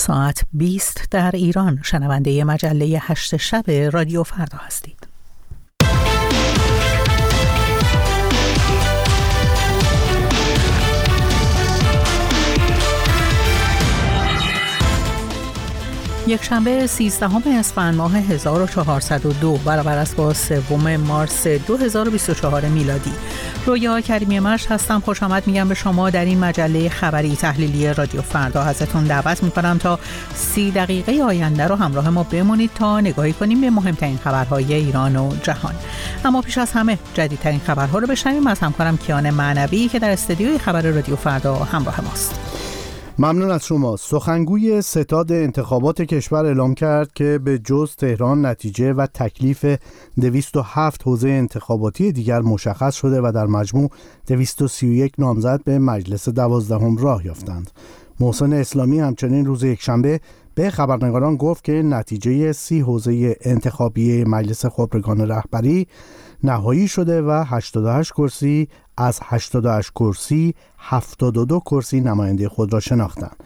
ساعت 20 در ایران شنونده مجله هشت شب رادیو فردا هستید. یک شنبه 13 اسفند ماه 1402 برابر است با سوم مارس 2024 میلادی. رویا کریمی مرش هستم. خوش آمد. میگم به شما در این مجله خبری تحلیلی رادیو فردا ازتون دعوت می‌کنم تا سی دقیقه آینده رو همراه ما بمونید تا نگاهی کنیم به مهمترین خبرهای ایران و جهان. اما پیش از همه جدیدترین خبرها رو بشنویم. از همکارم کیان معنوی که در استدیوی خبر رادیو فردا همراه ماست. ممنون از شما. سخنگوی ستاد انتخابات کشور اعلام کرد که به جز تهران نتیجه و تکلیف 207 حوزه انتخاباتی دیگر مشخص شده و در مجموع 231 نامزد به مجلس دوازدهم راه یافتند. محسن اسلامی همچنین روز یکشنبه به خبرنگاران گفت که نتیجه سی حوزه انتخابی مجلس خبرگان رهبری نهایی شده و 88 کرسی از 88 کرسی 72 کرسی نماینده خود را شناختند.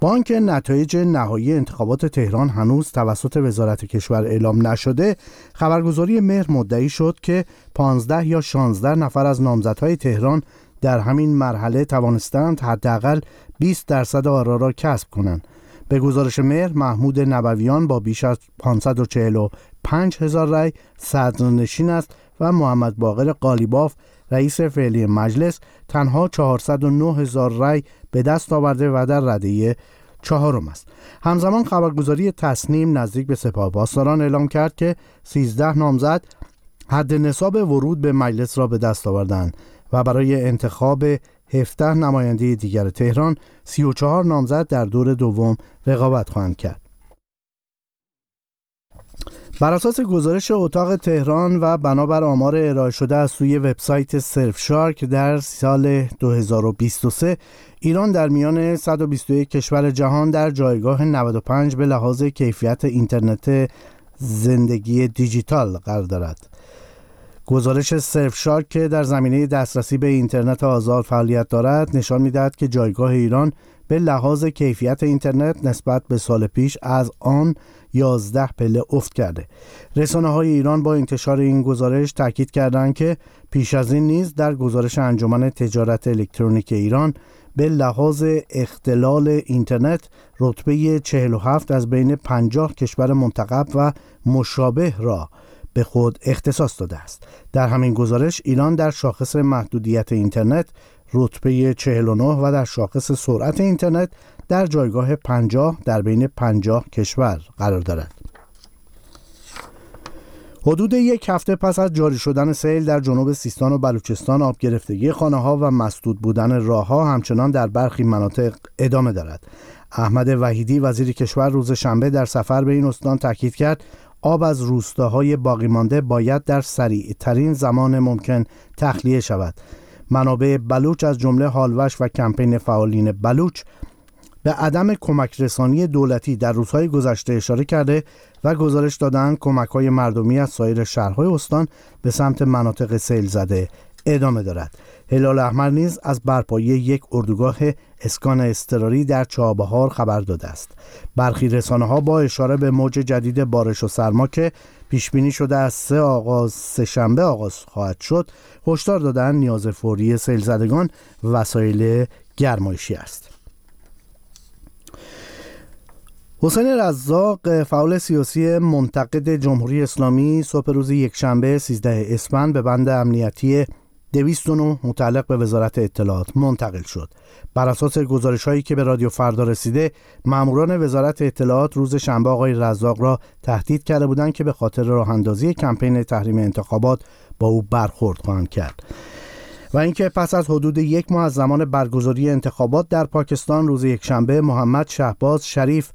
با آنکه نتایج نهایی انتخابات تهران هنوز توسط وزارت کشور اعلام نشده خبرگزاری مهر مدعی شد که 15 یا 16 نفر از نامزدهای تهران در همین مرحله توانستند حداقل 20 درصد آرا را کسب کنند به گزارش مهر محمود نبویان با بیش از 545 هزار رای صدرنشین است و محمد باقر قالیباف رئیس فعلی مجلس تنها 409 هزار رای به دست آورده و در رده چهارم است. همزمان خبرگزاری تصنیم نزدیک به سپاه پاسداران اعلام کرد که 13 نامزد حد نصاب ورود به مجلس را به دست آوردند و برای انتخاب 17 نماینده دیگر تهران 34 نامزد در دور دوم رقابت خواهند کرد بر اساس گزارش اتاق تهران و بنابر آمار ارائه شده از سوی وبسایت سرف شارک در سال 2023 ایران در میان 121 کشور جهان در جایگاه 95 به لحاظ کیفیت اینترنت زندگی دیجیتال قرار دارد. گزارش سرف شارک که در زمینه دسترسی به اینترنت آزاد فعالیت دارد نشان می‌دهد که جایگاه ایران به لحاظ کیفیت اینترنت نسبت به سال پیش از آن 11 پله افت کرده. رسانه های ایران با انتشار این گزارش تاکید کردند که پیش از این نیز در گزارش انجمن تجارت الکترونیک ایران به لحاظ اختلال اینترنت رتبه 47 از بین 50 کشور منتقب و مشابه را به خود اختصاص داده است در همین گزارش ایران در شاخص محدودیت اینترنت رتبه 49 و در شاخص سرعت اینترنت در جایگاه 50 در بین 50 کشور قرار دارد. حدود یک هفته پس از جاری شدن سیل در جنوب سیستان و بلوچستان آب گرفتگی خانه ها و مسدود بودن راه ها همچنان در برخی مناطق ادامه دارد. احمد وحیدی وزیر کشور روز شنبه در سفر به این استان تاکید کرد آب از روستاهای باقی مانده باید در سریع ترین زمان ممکن تخلیه شود. منابع بلوچ از جمله هالوش و کمپین فعالین بلوچ به عدم کمک رسانی دولتی در روزهای گذشته اشاره کرده و گزارش دادن کمک های مردمی از سایر شهرهای استان به سمت مناطق سیل زده ادامه دارد هلال احمر نیز از برپایی یک اردوگاه اسکان استراری در چابهار خبر داده است. برخی رسانه ها با اشاره به موج جدید بارش و سرما که پیش بینی شده از سه آغاز سه شنبه آغاز خواهد شد هشدار دادن نیاز فوری سیل زدگان وسایل گرمایشی است. حسین رزاق فعال سیاسی منتقد جمهوری اسلامی صبح روز یکشنبه 13 اسفند به بند امنیتی 209 متعلق به وزارت اطلاعات منتقل شد. بر اساس گزارش هایی که به رادیو فردا رسیده ماموران وزارت اطلاعات روز شنبه آقای رزاق را تهدید کرده بودند که به خاطر راه اندازی کمپین تحریم انتخابات با او برخورد خواهند کرد. و اینکه پس از حدود یک ماه از زمان برگزاری انتخابات در پاکستان روز یکشنبه محمد شهباز شریف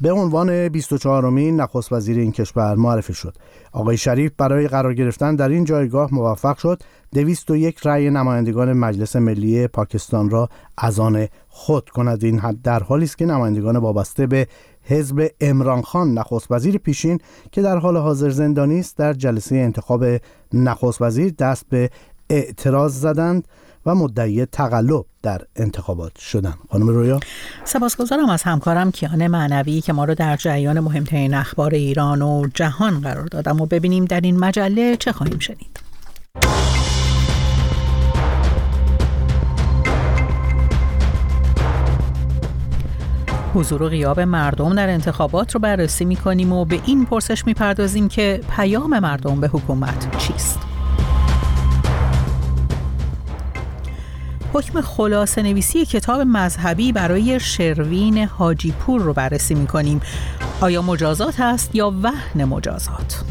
به عنوان 24 امین نخست وزیر این کشور معرفی شد. آقای شریف برای قرار گرفتن در این جایگاه موفق شد. 201 رأی نمایندگان مجلس ملی پاکستان را از آن خود کند. این در حالی است که نمایندگان وابسته به حزب امران خان نخست وزیر پیشین که در حال حاضر زندانی است در جلسه انتخاب نخست وزیر دست به اعتراض زدند. و مدعی تقلب در انتخابات شدن. خانم رویا؟ سپاسگزارم از همکارم کیان معنوی که ما رو در جریان مهمترین اخبار ایران و جهان قرار دادم و ببینیم در این مجله چه خواهیم شنید. حضور و غیاب مردم در انتخابات رو بررسی می کنیم و به این پرسش می پردازیم که پیام مردم به حکومت چیست؟ حکم خلاصه نویسی کتاب مذهبی برای شروین حاجی پور رو بررسی می کنیم. آیا مجازات است یا وهن مجازات؟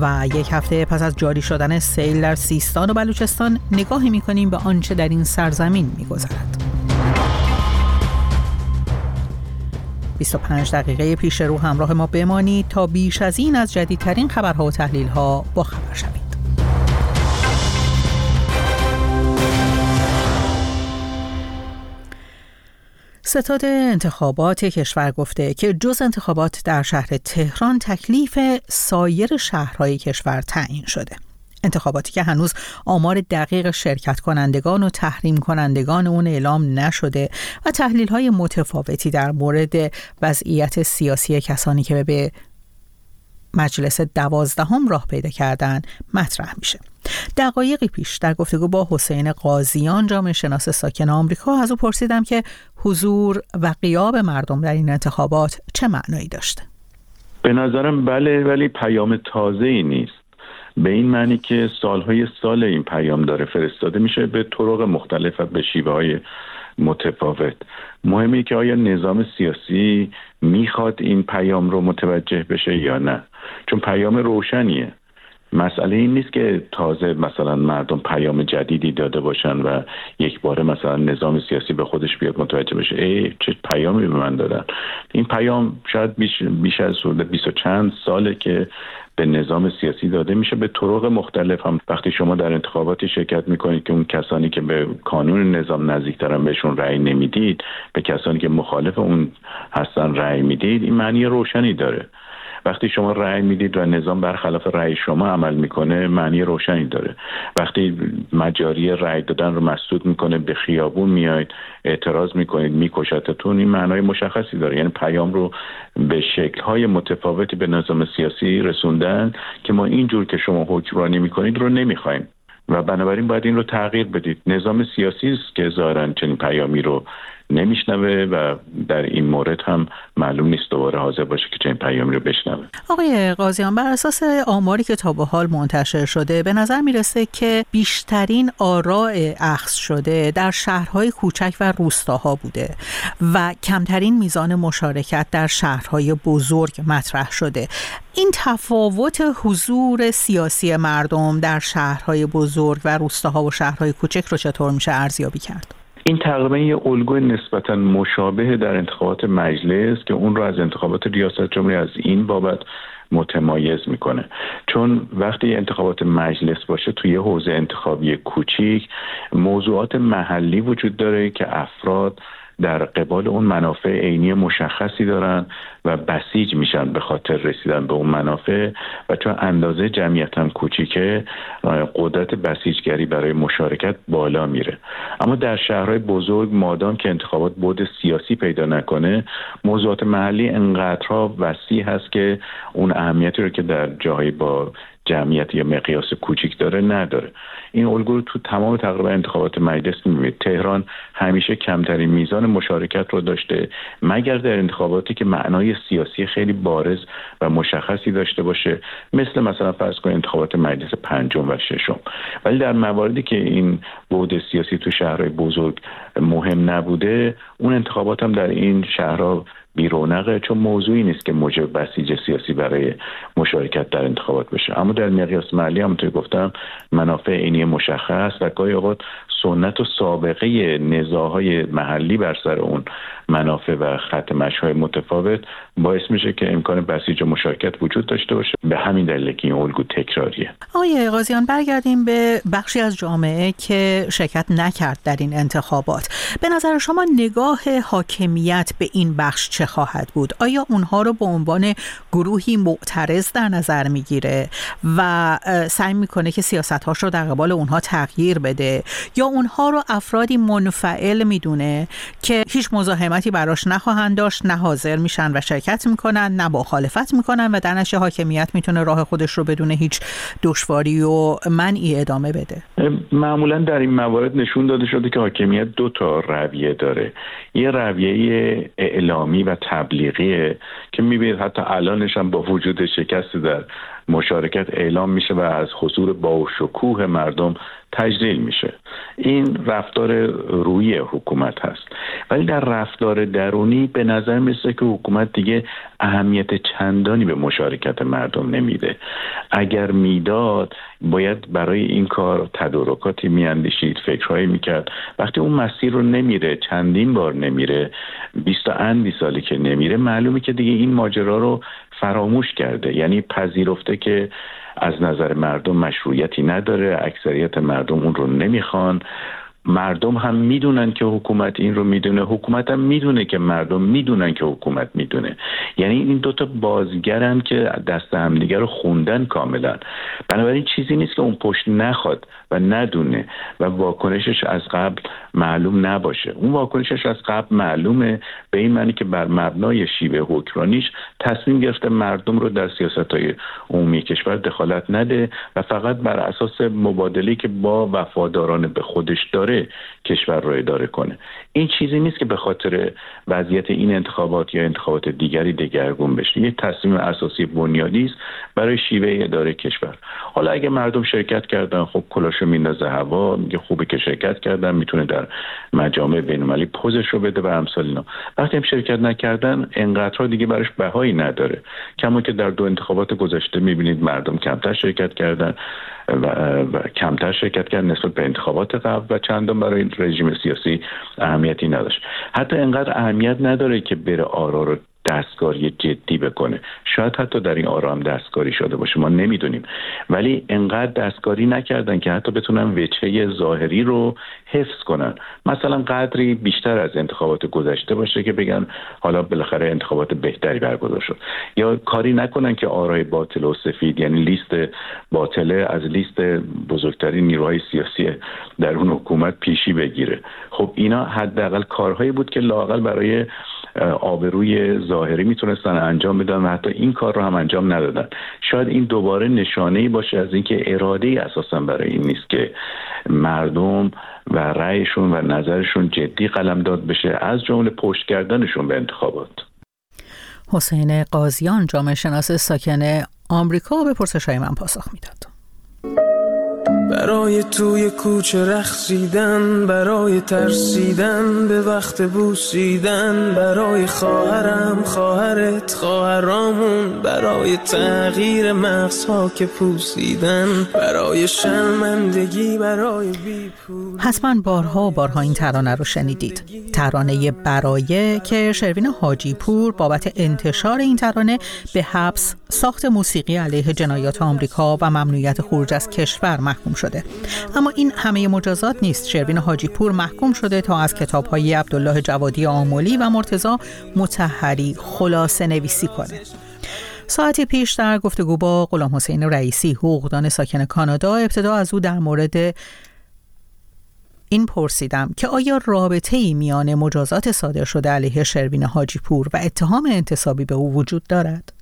و یک هفته پس از جاری شدن سیل در سیستان و بلوچستان نگاهی می‌کنیم به آنچه در این سرزمین میگذرد 25 دقیقه پیش رو همراه ما بمانید تا بیش از این از جدیدترین خبرها و تحلیلها با خبر شوید ستاد انتخابات کشور گفته که جز انتخابات در شهر تهران تکلیف سایر شهرهای کشور تعیین شده. انتخاباتی که هنوز آمار دقیق شرکت کنندگان و تحریم کنندگان اون اعلام نشده و تحلیل های متفاوتی در مورد وضعیت سیاسی کسانی که به مجلس دوازدهم راه پیدا کردن مطرح میشه. دقایقی پیش در گفتگو با حسین قاضیان جامعه شناس ساکن آمریکا از او پرسیدم که حضور و قیاب مردم در این انتخابات چه معنایی داشته به نظرم بله ولی پیام تازه ای نیست. به این معنی که سالهای سال این پیام داره فرستاده میشه به طرق مختلف و به شیوه های متفاوت. مهمه که آیا نظام سیاسی می‌خواد این پیام رو متوجه بشه یا نه. چون پیام روشنیه. مسئله این نیست که تازه مثلا مردم پیام جدیدی داده باشن و یک بار مثلا نظام سیاسی به خودش بیاد متوجه بشه. ای چه پیامی به من دادن؟ این پیام شاید بیش, بیش از بیست و چند ساله که به نظام سیاسی داده میشه. به طرق مختلف هم وقتی شما در انتخاباتی شرکت می‌کنید که اون کسانی که به کانون نظام نزدیکترن بهشون رأی نمی‌دید به کسانی که مخالف اون هستن رأی می‌دید این معنی روشنی داره. وقتی شما رأی می‌دید و نظام برخلاف رأی شما عمل می‌کنه معنی روشنی داره. وقتی مجاری رأی دادن رو مسدود می‌کنه به خیابون میاید اعتراض می‌کنید میکشتتون این معنای مشخصی داره. یعنی پیام رو به شکلهای متفاوتی به نظام سیاسی رسوندن که ما اینجور که شما حکمرانی می‌کنید رو نمی‌خوایم. و بنابراین باید این رو تغییر بدید. نظام سیاسی است که ظاهرا چنین پیامی رو نمیشنوه و در این مورد هم معلوم نیست دوباره حاضر باشه که چنین پیامی رو بشنوه آقای قاضیان بر اساس آماری که تا به حال منتشر شده به نظر می‌رسه که بیشترین آراء اخذ شده در شهرهای کوچک و روستاها بوده و کمترین میزان مشارکت در شهرهای بزرگ مطرح شده این تفاوت حضور سیاسی مردم در شهرهای بزرگ و روستاها و شهرهای کوچک رو چطور میشه ارزیابی کرد؟ این تقریبا یه الگوی نسبتا مشابه در انتخابات مجلس که اون رو از انتخابات ریاست جمهوری از این بابت متمایز می‌کنه. چون وقتی انتخابات مجلس باشه توی حوزه انتخابی کوچیک موضوعات محلی وجود داره که افراد در قبال اون منافع عینی مشخصی دارن و بسیج میشن به خاطر رسیدن به اون منافع و چون اندازه جمعیت هم کوچیکه قدرت بسیجگری برای مشارکت بالا میره. اما در شهرهای بزرگ مادام که انتخابات بود سیاسی پیدا نکنه موضوعات محلی انقدرها وسیع هست که اون اهمیتی رو که در جاهای با جمعیت یا مقیاس کوچیک داره نداره. این الگو رو تو تمام تقریبا انتخابات مجلس می‌بینید. تهران همیشه کمترین میزان مشارکت رو داشته مگر در انتخاباتی که معنای سیاسی خیلی بارز و مشخصی داشته باشه مثل مثلا فرض کنید انتخابات مجلس پنجم و ششم. ولی در مواردی که این بود سیاسی تو شهرهای بزرگ مهم نبوده اون انتخابات هم در این شهرها بیرونقه چون موضوعی نیست که موجب بسیج سیاسی برای مشارکت در انتخابات بشه. اما در مقیاس محلی همونطور گفتم منافع اینی مشخص و گاهی اوقات سنت و سابقه نزاهای محلی بر سر اون منافع و خط مشهای متفاوت باعث میشه که امکان بسیج و مشارکت وجود داشته باشه. به همین دلیل که این الگو تکراریه. آقای قاضیان برگردیم به بخشی از جامعه که شرکت نکرد در این انتخابات. به نظر شما نگاه حاکمیت به این بخش چه خواهد بود؟ آیا اونها رو به عنوان گروهی معترض در نظر می‌گیره و سعی می‌کنه که سیاستهاش رو در قبال اونها تغییر بده؟ یا اونها رو افرادی منفعل می‌دونه که هیچ مزاحمتی براش نخواهند داشت نه حاضر میشن و شرکت می‌کنن نه مخالفت می‌کنن و در نشه حاکمیت می‌تونه راه خودش رو بدون هیچ دشواری و منعی ادامه بده؟ معمولا در این موارد نشون داده شده که حاکمیت دو تا رویه داره. یه رویه اعلامی و تبلیغیه که می‌بینید حتی الانش هم با وجود شکست در مشارکت اعلام میشه و از حضور با شکوه مردم تجلیل میشه. این رفتار روی حکومت هست. ولی در رفتار درونی به نظر میسه که حکومت دیگه اهمیت چندانی به مشارکت مردم نمیده. اگر می‌داد باید برای این کار تدارکاتی میاندیشید فکرهایی می‌کرد. وقتی اون مسیر رو نمیره چندین بار نمیره بیست اندی سالی که نمیره معلومه که دیگه این ماجرا رو فراموش کرده. یعنی پذیرفته که از نظر مردم مشروعیتی نداره اکثریت مردم اون رو نمی‌خوان. مردم هم می‌دونن که حکومت این رو می‌دونه. حکومت هم می‌دونه که مردم می‌دونن که حکومت می‌دونه. یعنی این دوتا بازیگرن که دست همدیگه رو خوندن کاملا. بنابراین چیزی نیست که اون پشت نخواد و ندونه و واکنشش از قبل معلوم نباشه. اون واکنشش از قبل معلومه به این معنی که بر مبنای شیوه حکمرانیش تصمیم گرفته مردم رو در سیاست های عمومی کشور دخالت نده و فقط بر اساس مبادله که با وفاداران به خودش داره کشور رو اداره کنه. این چیزی نیست که به خاطر وضعیت این انتخابات یا انتخابات دیگری دگرگون بشه. یه تصمیم اساسی بنیادی است برای شیوه اداره کشور. حالا اگه مردم شرکت کردن خب کلاشو میندازه هوا میگه خوبه که شرکت کردن می‌تونه در مجامع بینالمللی پوزش رو بده و امثال اینا. وقتی هم شرکت نکردن انقدرها دیگه براش بهایی نداره. کما که در دو انتخابات گذشته می‌بینید مردم کمتر شرکت کردن. و, و کمتر شرکت کرد نسبت به انتخابات قبل و چندان برای رژیم سیاسی اهمیتی نداشت. حتی انقدر اهمیت نداره که بره آرا رو دستکاری جدی بکنه. شاید حتی در این آرام دستکاری شده باشه ما نمی‌دونیم. ولی انقدر دستکاری نکردن که حتی بتونن وچه ظاهری رو حفظ کنن. مثلا قدری بیشتر از انتخابات گذشته باشه که بگن حالا بالاخره انتخابات بهتری برگزار شد. یا کاری نکنن که آرای باطل و سفید یعنی لیست باطله از لیست بزرگترین نیروهای سیاسی در اون حکومت پیشی بگیره. خب اینا حداقل کارهایی بود که لاقل برای آبروی ظاهری می‌تونستن انجام بدن و حتی این کار رو هم انجام ندادن شاید این دوباره نشانه ای باشه از اینکه اراده ای اساسا برای این نیست که مردم و رأیشون و نظرشون جدی قلمداد بشه از جمله پشت کردنشون به انتخابات حسین قاضیان جامعه شناس ساکن آمریکا به پرسش های من پاسخ می‌داد. برای توی کوچه رخصیدن برای ترسیدن به وقت بوسیدن برای خواهرم خواهرت خواهرامون برای تغییر مغزها که پوسیدن برای شرمندگی برای بیپول. حتما بارها و بارها این ترانه رو شنیدید. ترانه برایه که شروین حاجی پور بابت انتشار این ترانه به حبس ساخت موسیقی علیه جنایات آمریکا و ممنوعیت خروج از کشور محکوم شده. اما این همه مجازات نیست. شروین حاجی پور محکوم شده تا از کتاب های عبدالله جوادی آمولی و مرتزا متحری خلاصه نویسی کنه. ساعتی پیش در گفتگو با غلام حسین رئیسی حقوقدان ساکن کانادا ابتدا از او در مورد این پرسیدم که آیا رابطه ای میان مجازات صادر شده علیه شروین حاجی پور و اتهام انتصابی به او وجود دارد؟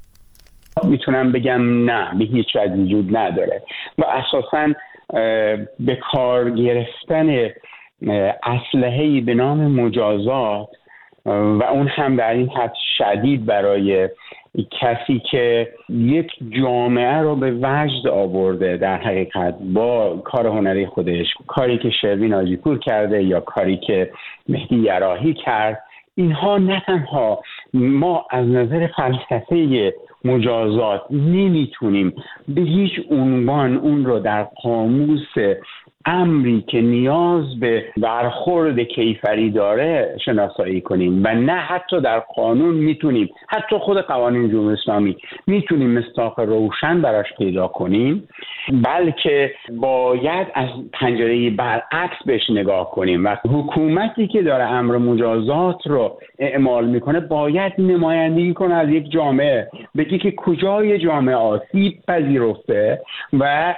می‌تونم بگم نه به هیچ وجه وجود نداره. و اساسا به کار گرفتن اسلحه به نام مجازات و اون هم در این حد شدید برای کسی که یک جامعه رو به وجد آورده در حقیقت با کار هنری خودش کاری که شروین آجیپور کرده یا کاری که مهدی یراهی کرد اینها نه تنها ما از نظر فلسفه مجازات. نمی‌تونیم به هیچ عنوان اون رو در قاموس امری که نیاز به برخورد کیفری داره شناسایی کنیم و نه حتی در قانون می‌تونیم حتی خود قوانین جمهوری اسلامی می‌تونیم مستاق روشن براش پیدا کنیم بلکه باید از پنجره برعکس بهش نگاه کنیم و حکومتی که داره امر مجازات رو اعمال می‌کنه باید نمایندگی کنه از یک جامعه بگی که کجای جامعه آسیب پذیرفته و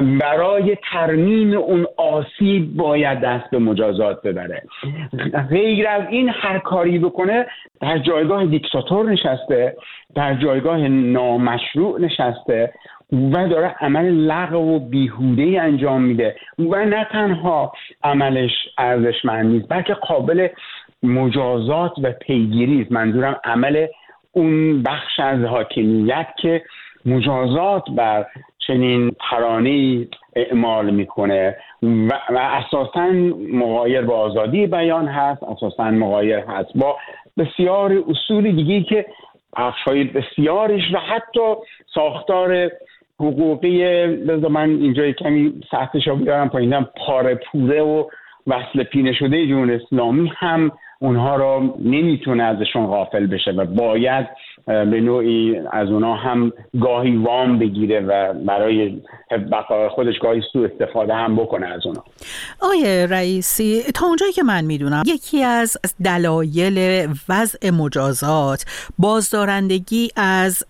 برای ترمیم اون آسیب باید دست به مجازات ببره. غیر از این هر کاری بکنه در جایگاه دیکتاتور نشسته در جایگاه نامشروع نشسته و داره عمل لغو و بیهوده انجام میده و نه تنها عملش ارزشمند نیست بلکه قابل مجازات و پیگیری است. منظورم عمل اون بخش از حاکمیت که مجازات بر چنین ترانه اعمال می‌کنه و, و اساسا مغایر با آزادی بیان هست اساسا مغایر هست با بسیار اصول دیگه که بخشهای بسیارش و حتی ساختار حقوقی بذار من اینجا کمی سطحش رو بیارم پایینم پاره پوره و وصل پینه شده جمهوری اسلامی هم اونها رو نمی‌تونه ازشون غافل بشه و باید به نوعی از اونها هم گاهی وام بگیره و برای بقای خودش گاهی سو استفاده هم بکنه از اونها آیه رئیسی تا اونجایی که من می‌دونم یکی از دلایل وضع مجازات بازدارندگی از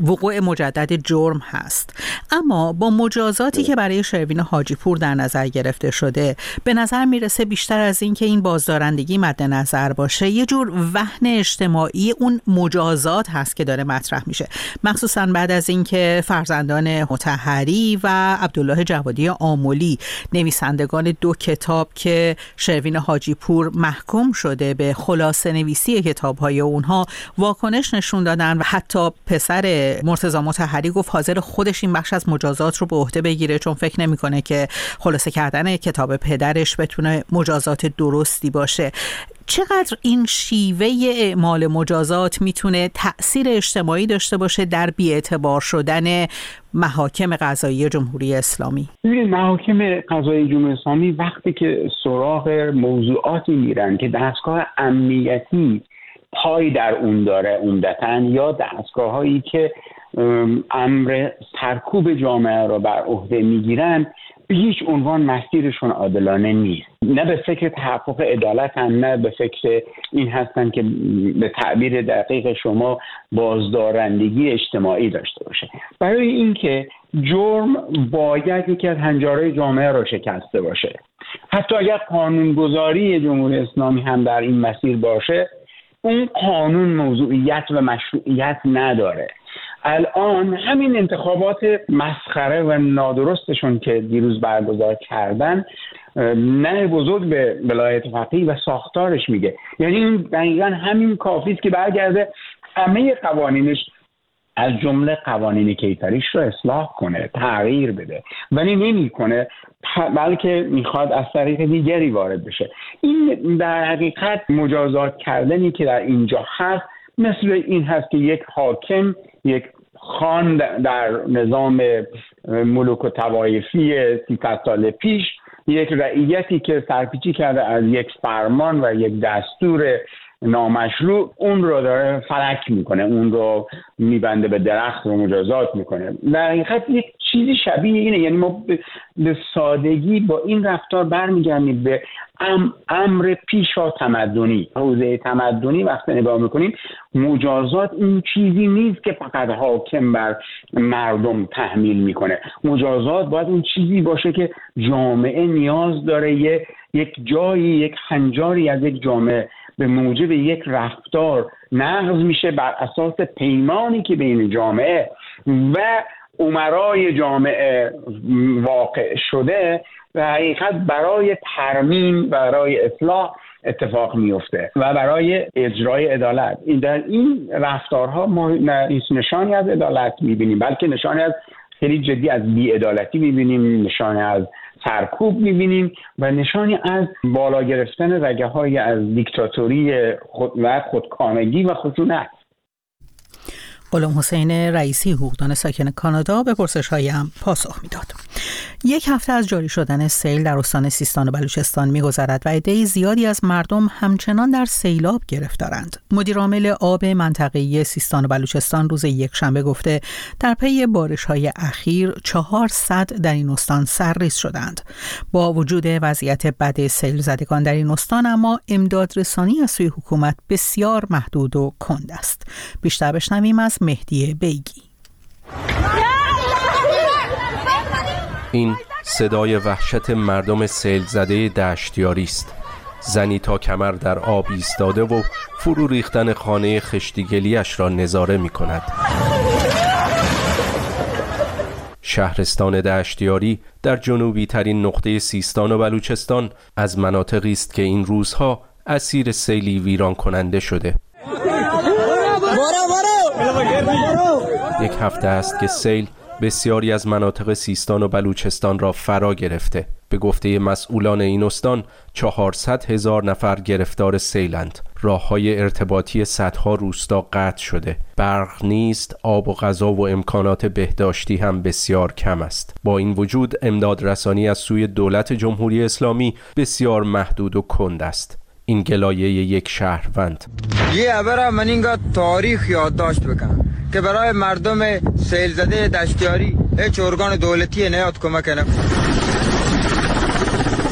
وقوع مجدد جرم هست. اما با مجازاتی که برای شروین حاجی پور در نظر گرفته شده به نظر می‌رسه بیشتر از اینکه این بازدارندگی مد نظر باشه یه جور وهن اجتماعی اون مجازات هست که داره مطرح میشه. مخصوصا بعد از اینکه فرزندان متحری و عبدالله جوادی آمولی نویسندگان دو کتاب که شروین حاجی پور محکوم شده به خلاصه نویسی کتاب های اونها واکنش نشون دادن و حتی پسر مرتضا متحری گفت حاضر خودش این بخش از مجازات رو به عهده بگیره چون فکر نمی‌کنه که خلاصه کردن کتاب پدرش بتونه مجازات درستی باشه. چقدر این شیوه اعمال مجازات می‌تونه تاثیر اجتماعی داشته باشه در بیاعتبار شدن محاکم قضایی جمهوری اسلامی؟ ببینید محاکم قضایی جمهوری اسلامی وقتی که سراغ موضوعاتی میرن که دستگاه امنیتی پای در اون داره عمدتا یا دستگاه هایی که امر سرکوب جامعه را بر عهده می‌گیرن به هیچ عنوان مسیرشون عادلانه نیست. نه به فکر تحقق عدالت هم نه به فکر این هستن که به تعبیر دقیق شما بازدارندگی اجتماعی داشته باشه. برای اینکه جرم باید یکی از هنجارهای جامعه را شکسته باشه. حتی اگر قانونگذاری جمهوری اسلامی هم در این مسیر باشه اون قانون موضوعیت و مشروعیت نداره. الان همین انتخابات مسخره و نادرستشون که دیروز برگزار کردن نه بزرگ به ولایت فقیه و ساختارش میگه. یعنی این دقیقا همین کافی که برگرده همه قوانینش از جمله قوانین کیفریش رو اصلاح کنه تغییر بده. ولی نمی‌کنه بلکه می‌خواد از طریق دیگری وارد بشه. این در حقیقت مجازات کردنی که در اینجا هست مثل این هست که یک حاکم یک خان در نظام ملوک و توایفی 300 سال پیش یک رعیتی که سرپیچی کرده از یک فرمان و یک دستور نامشروع اون رو داره فلک می‌کنه اون رو میبنده به درخت و مجازات می‌کنه. در حقیقت یک چیزی شبیه اینه یعنی ما به سادگی با این رفتار برمیگردیم به ام امر پیشا تمدنی. حوزه تمدنی وقتی نگاه می‌کنیم مجازات این چیزی نیست که فقط حاکم بر مردم تحمیل می‌کنه. مجازات باید اون چیزی باشه که جامعه نیاز داره یه یک جایی یک خنجاری از یک جامعه به موجب یک رفتار نقض میشه بر اساس پیمانی که بین جامعه و عمرای جامعه واقع شده و حقیقت برای ترمیم برای اصلاح اتفاق میفته و برای اجرای عدالت. این در این رفتارها ما نشانی از عدالت می‌بینیم بلکه نشانی از خیلی جدی از بیعدالتی می‌بینیم نشانی از سرکوب می‌بینیم و نشانی از بالا گرفتن رگه های از دیکتاتوری خود و خودکامگی و خشونت. غلام حسین رئیسی حقوقدان ساکن کانادا به پرسش هایم پاسخ می‌داد. یک هفته از جاری شدن سیل در استان سیستان و بلوچستان میگذرد و عده زیادی از مردم همچنان در سیلاب گرفتارند. مدیرعامل آب منطقه‌ای سیستان و بلوچستان روز یکشنبه گفته در پی بارش های اخیر 400 در این استان سرریز شدند. با وجود وضعیت بد سیل زدگان در این استان اما امداد رسانی از سوی حکومت بسیار محدود و کند است. بیشتر بشنویم از مهدی بیگی. این صدای وحشت مردم سیل زده دشتیاری است. زنی تا کمر در آب ایستاده و فرو ریختن خانه خشتیگلیش را نظاره می کند شهرستان دشتیاری در جنوبی ترین نقطه سیستان و بلوچستان از مناطقی است که این روزها اسیر سیلی ویران کننده شده. یک هفته است که سیل بسیاری از مناطق سیستان و بلوچستان را فرا گرفته. به گفته مسئولان این استان 400 هزار نفر گرفتار سیلند. راه های ارتباطی صدها روستا قطع شده. برق نیست آب و غذا و امکانات بهداشتی هم بسیار کم است. با این وجود امداد رسانی از سوی دولت جمهوری اسلامی بسیار محدود و کند است. این گلایه یک شهروند. یه من اینگاه تاریخ یادداشت بکنم. که برای مردم سیل زده دشتیاری هیچ ارگان دولتی نیاد کمک نکنه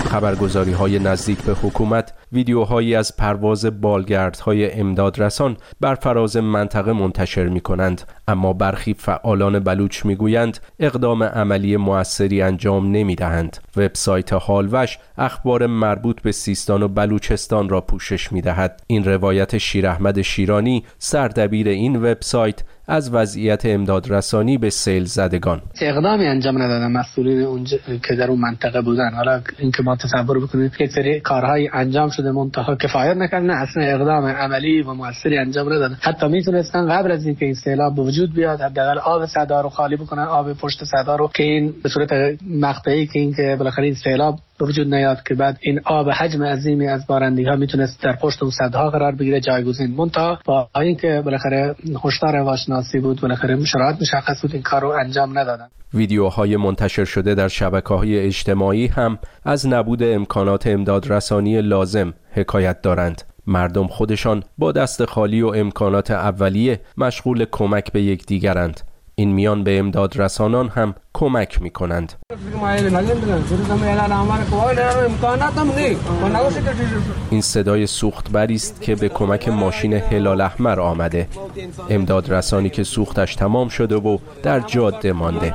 خبرگزاری های نزدیک به حکومت ویدیوهایی از پرواز بالگردهای امداد رسان بر فراز منطقه منتشر می کنند اما برخی فعالان بلوچ می گویند اقدام عملی موثری انجام نمی دهند وبسایت هالوش اخبار مربوط به سیستان و بلوچستان را پوشش می دهد این روایت شیر شیرانی سردبیر این وبسایت از وضعیت امدادرسانی به سیل زدگان. اقدامی انجام ندادن مسئولین اونجا که در اون منطقه بودن. حالا اینکه ما تصور بکنیم که سری کارهای انجام شده منتها کفایت نکرد نه اصلا اقدام عملی و موثری انجام ندادن. حتی می‌تونستن قبل از اینکه این سیلاب به وجود بیاد حداقل آب صدا رو خالی بکنن آب پشت صدا رو که این به صورت مقطعی که اینکه بالاخره این سیلاب به وجود نیاد که بعد این آب حجم عظیمی از بارندگی ها می‌تونست در پشت اون صدها قرار بگیره جایگزین. مونتا با اینکه بالاخره هشدار هواشناسی بود بالاخره شرایط مشخص بود این کار رو انجام ندادن. ویدیوهای منتشر شده در شبکه های اجتماعی هم از نبود امکانات امداد رسانی لازم حکایت دارند. مردم خودشان با دست خالی و امکانات اولیه مشغول کمک به یکدیگرند. این میان به امداد رسانان هم کمک می کنند. این صدای سوخت است که به کمک ماشین هلال احمر آمده امداد رسانی که سوختش تمام شده و در جاده مانده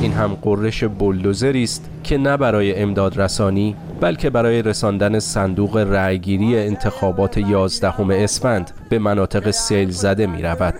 این هم قررش بلدوزری است که نه برای امداد رسانی بلکه برای رساندن صندوق رأیگیری انتخابات 11 اسفند به مناطق سیل زده می رود.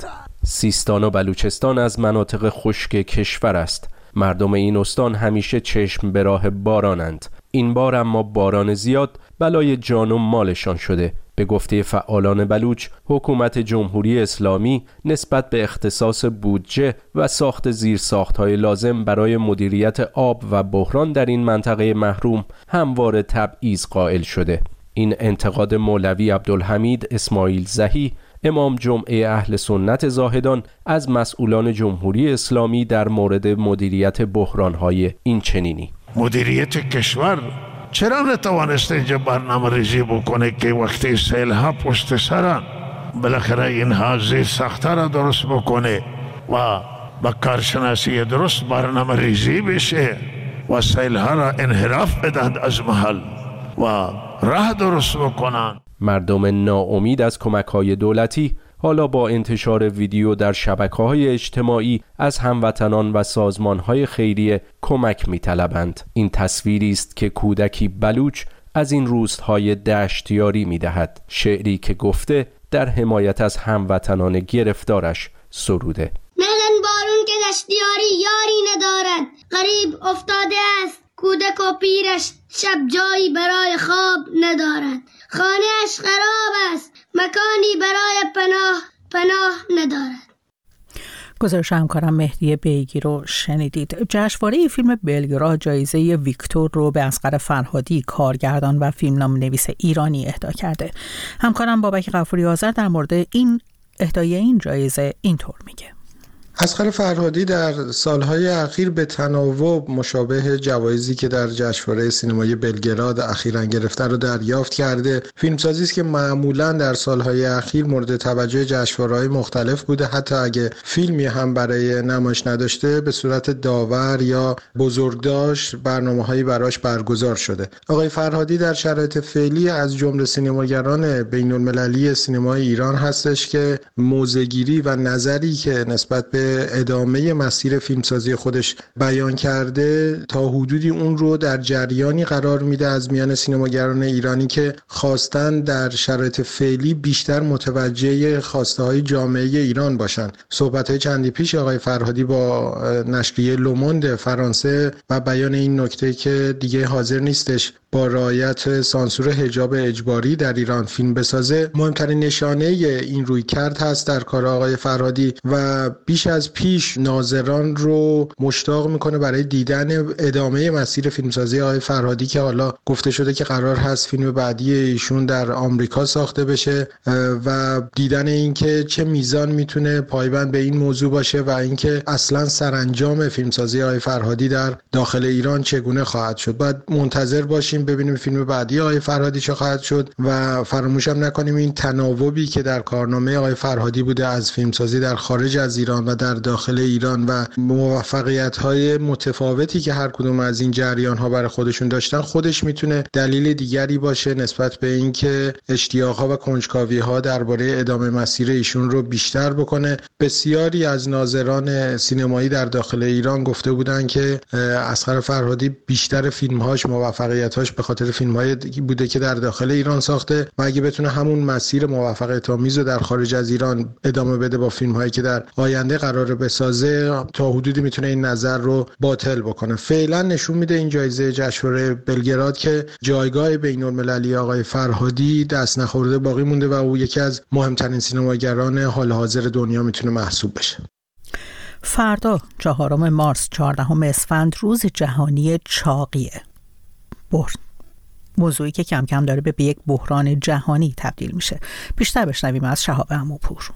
سیستان و بلوچستان از مناطق خشک کشور است. مردم این استان همیشه چشم به راه بارانند. این بار اما باران زیاد بلای جان و مالشان شده. به گفته فعالان بلوچ حکومت جمهوری اسلامی نسبت به اختصاص بودجه و ساخت های لازم برای مدیریت آب و بحران در این منطقه محروم همواره تبعیض قائل شده. این انتقاد مولوی عبدالحمید اسماعیل زهی امام جمعه اهل سنت زاهدان از مسئولان جمهوری اسلامی در مورد مدیریت بحرانهای این چنینی مدیریت کشور چرا نتوانست اینجا برنامه ریزی بکنه که وقتی سیل ها پشت سرن بالاخره این حاضر سخته را درست بکنه و با کارشناسی درست برنامه ریزی بشه و سیل ها را انحراف بدهد از محل و راه درست بکنن. مردم ناامید از کمک های دولتی حالا با انتشار ویدیو در شبکه های اجتماعی از هموطنان و سازمان های خیریه کمک می طلبند. این تصویری است که کودکی بلوچ از این روزهای دشتیاری می دهد. شعری که گفته در حمایت از هموطنان گرفتارش سروده ملن بارون که دشتیاری یاری ندارد غریب افتاده است کودک و پیرش شب جایی برای خواب ندارد. خانهش خراب است مکانی برای پناه پناه ندارد. گزارش همکارم مهدی بیگی رو شنیدید. جشنواره فیلم بلگراد جایزه ویکتور رو به اسقر فرهادی کارگردان و فیلمنامه نویس ایرانی اهدا کرده. همکارم بابک غفوری آذر در مورد این اهدای این جایزه اینطور میگه. اسخر فرهادی در سالهای اخیر به تناوب مشابه جوایزی که در جشنواره سینمای بلگراد اخیرا گرفته رو دریافت کرده. فیلمسازی است که معمولا در سالهای اخیر مورد توجه جشنواره‌های مختلف بوده. حتی اگه فیلمی هم برای نمایش نداشته به صورت داور یا بزرگداشت برنامه‌هایی براش برگزار شده. آقای فرهادی در شرایط فعلی از جمله سینماگران بین‌المللی سینمای ایران هستش که موزگیری و نظری که نسبت به ادامه مسیر فیلمسازی خودش بیان کرده تا حدودی اون رو در جریانی قرار میده از میان سینماگران ایرانی که خواستن در شرایط فعلی بیشتر متوجه خواسته های جامعه ایران باشند صحبت های چندی پیش آقای فرهادی با نشریه لوموند فرانسه و بیان این نکته که دیگه حاضر نیستش با رعایت سانسور حجاب اجباری در ایران فیلم بسازه. مهمترین نشانه این روی کرد هست در کار آقای فرهادی و بیش پیش ناظران رو مشتاق می‌کنه برای دیدن ادامه مسیر فیلمسازی آقای فرهادی که حالا گفته شده که قرار هست فیلم بعدی ایشون در آمریکا ساخته بشه و دیدن اینکه چه میزان می‌تونه پایبند به این موضوع باشه و اینکه اصلا سرانجام فیلمسازی آقای فرهادی در داخل ایران چگونه خواهد شد. باید منتظر باشیم ببینیم فیلم بعدی آقای فرهادی چه خواهد شد و فراموش هم نکنیم این تناوبی که در کارنامه آقای فرهادی بوده از فیلمسازی در خارج از ایران و در داخل ایران و موفقیت های متفاوتی که هر کدوم از این جریان ها برای خودشون داشتن خودش می‌تونه دلیل دیگری باشه نسبت به اینکه اشتیاق ها و کنجکاوی ها درباره ادامه مسیر ایشون رو بیشتر بکنه. بسیاری از ناظران سینمایی در داخل ایران گفته بودن که اسخر فرهادی بیشتر فیلم هاش موفقیت هاش به خاطر فیلم های بوده که در داخل ایران ساخته و اگه بتونه همون مسیر موفقیت آمیز رو در خارج از ایران ادامه بده با فیلم هایی که در آینده قرار بسازه تا حدودی می‌تونه این نظر رو باطل بکنه. فعلا نشون میده این جایزه جشنواره بلگراد که جایگاه بین المللی آقای فرهادی دست نخورده باقی مونده و او یکی از مهمترین سینماگران حال حاضر دنیا می‌تونه محسوب بشه. فردا چهارم مارس چهاردهم اسفند روز جهانی چاقیه. بحر. موضوعی که کم کم داره به یک بحران جهانی تبدیل میشه. بیشتر بشنویم از شهاب اموپور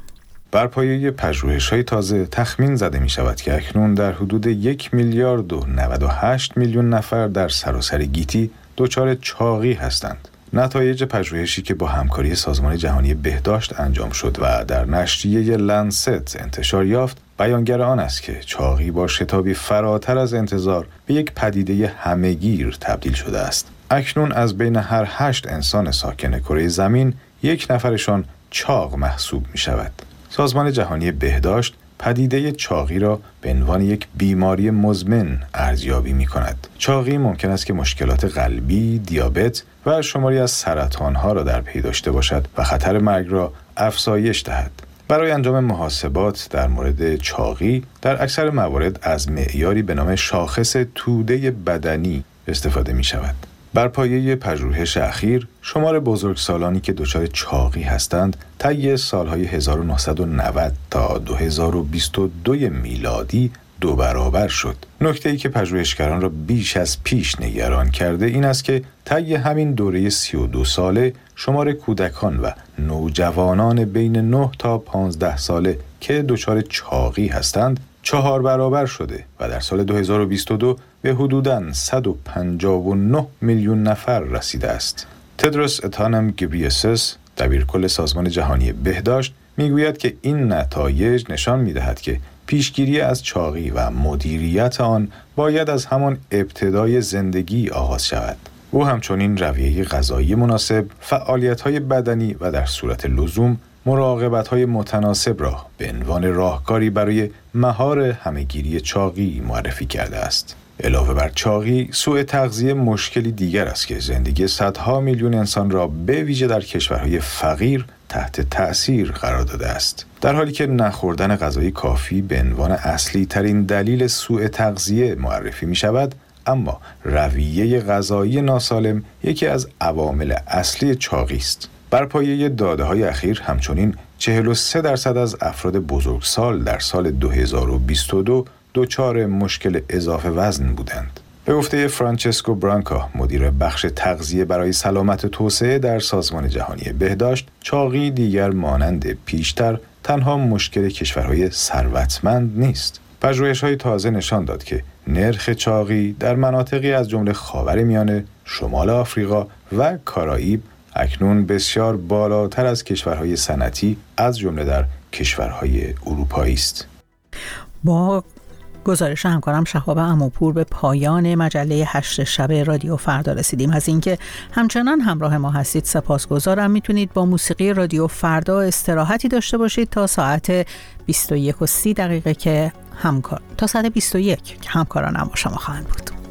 بر پایه پژوهش های تازه تخمین زده می شود که اکنون در حدود یک میلیارد و 98 میلیون نفر در سراسر گیتی دچار چاقی هستند. نتایج پژوهشی که با همکاری سازمان جهانی بهداشت انجام شد و در نشریه لنست انتشار یافت بیانگر آن است که چاقی با شتابی فراتر از انتظار به یک پدیده همهگیر تبدیل شده است. اکنون از بین هر هشت انسان ساکن کره زمین یک نفرشان چاق محسوب می شود. سازمان جهانی بهداشت پدیده چاقی را به عنوان یک بیماری مزمن ارزیابی می کند. چاقی ممکن است که مشکلات قلبی، دیابت و شماری از سرطانها را در پی داشته باشد و خطر مرگ را افزایش دهد. برای انجام محاسبات در مورد چاقی در اکثر موارد از معیاری به نام شاخص توده بدنی استفاده می شود. بر پایه پژوهش اخیر شمار بزرگسالانی که دچار چاقی هستند طی سالهای 1990 تا 2022 میلادی دو برابر شد. نکته ای که پژوهشگران را بیش از پیش نگران کرده این است که طی همین دوره 32 ساله شمار کودکان و نوجوانان بین 9 تا 15 ساله که دچار چاقی هستند چهار برابر شده و در سال 2022 به حدوداً 159 میلیون نفر رسیده است. تدروس اتانم گبریسس دبیرکل سازمان جهانی بهداشت می‌گوید که این نتایج نشان می‌دهد که پیشگیری از چاقی و مدیریت آن باید از همان ابتدای زندگی آغاز شود. او همچنین رویه غذایی مناسب، های بدنی و در صورت لزوم مراقبت های متناسب را به عنوان راهکاری برای مهار همهگیری چاقی معرفی کرده است. علاوه بر چاقی، سوء تغذیه مشکلی دیگر است که زندگی صدها میلیون انسان را به ویژه در کشورهای فقیر تحت تأثیر قرار داده است. در حالی که نخوردن غذای کافی به عنوان اصلی ترین دلیل سوء تغذیه معرفی می شود، اما رویه غذایی ناسالم یکی از عوامل اصلی چاقی است. بر پایه داده های اخیر همچنین 43 درصد از افراد بزرگسال در سال 2022 دچار مشکل اضافه وزن بودند. به گفته فرانچسکو برانکا مدیر بخش تغذیه برای سلامت توسعه در سازمان جهانی بهداشت چاقی دیگر مانند پیشتر تنها مشکل کشورهای ثروتمند نیست. پژوهش های تازه نشان داد که نرخ چاقی در مناطقی از جمله خاور میانه، شمال آفریقا و کارائیب اکنون بسیار بالاتر از کشورهای صنعتی از جمله در کشورهای اروپایی است. با گزارش همکارم شهاب اموپور به پایان مجله هشت شب رادیو فردا رسیدیم. از اینکه همچنان همراه ما هستید سپاسگزارم. می‌تونید با موسیقی رادیو فردا استراحتی داشته باشید تا ساعت 21 و 30 دقیقه که همکار تا ساعت 21 که همکارانم با شما خواهند بود.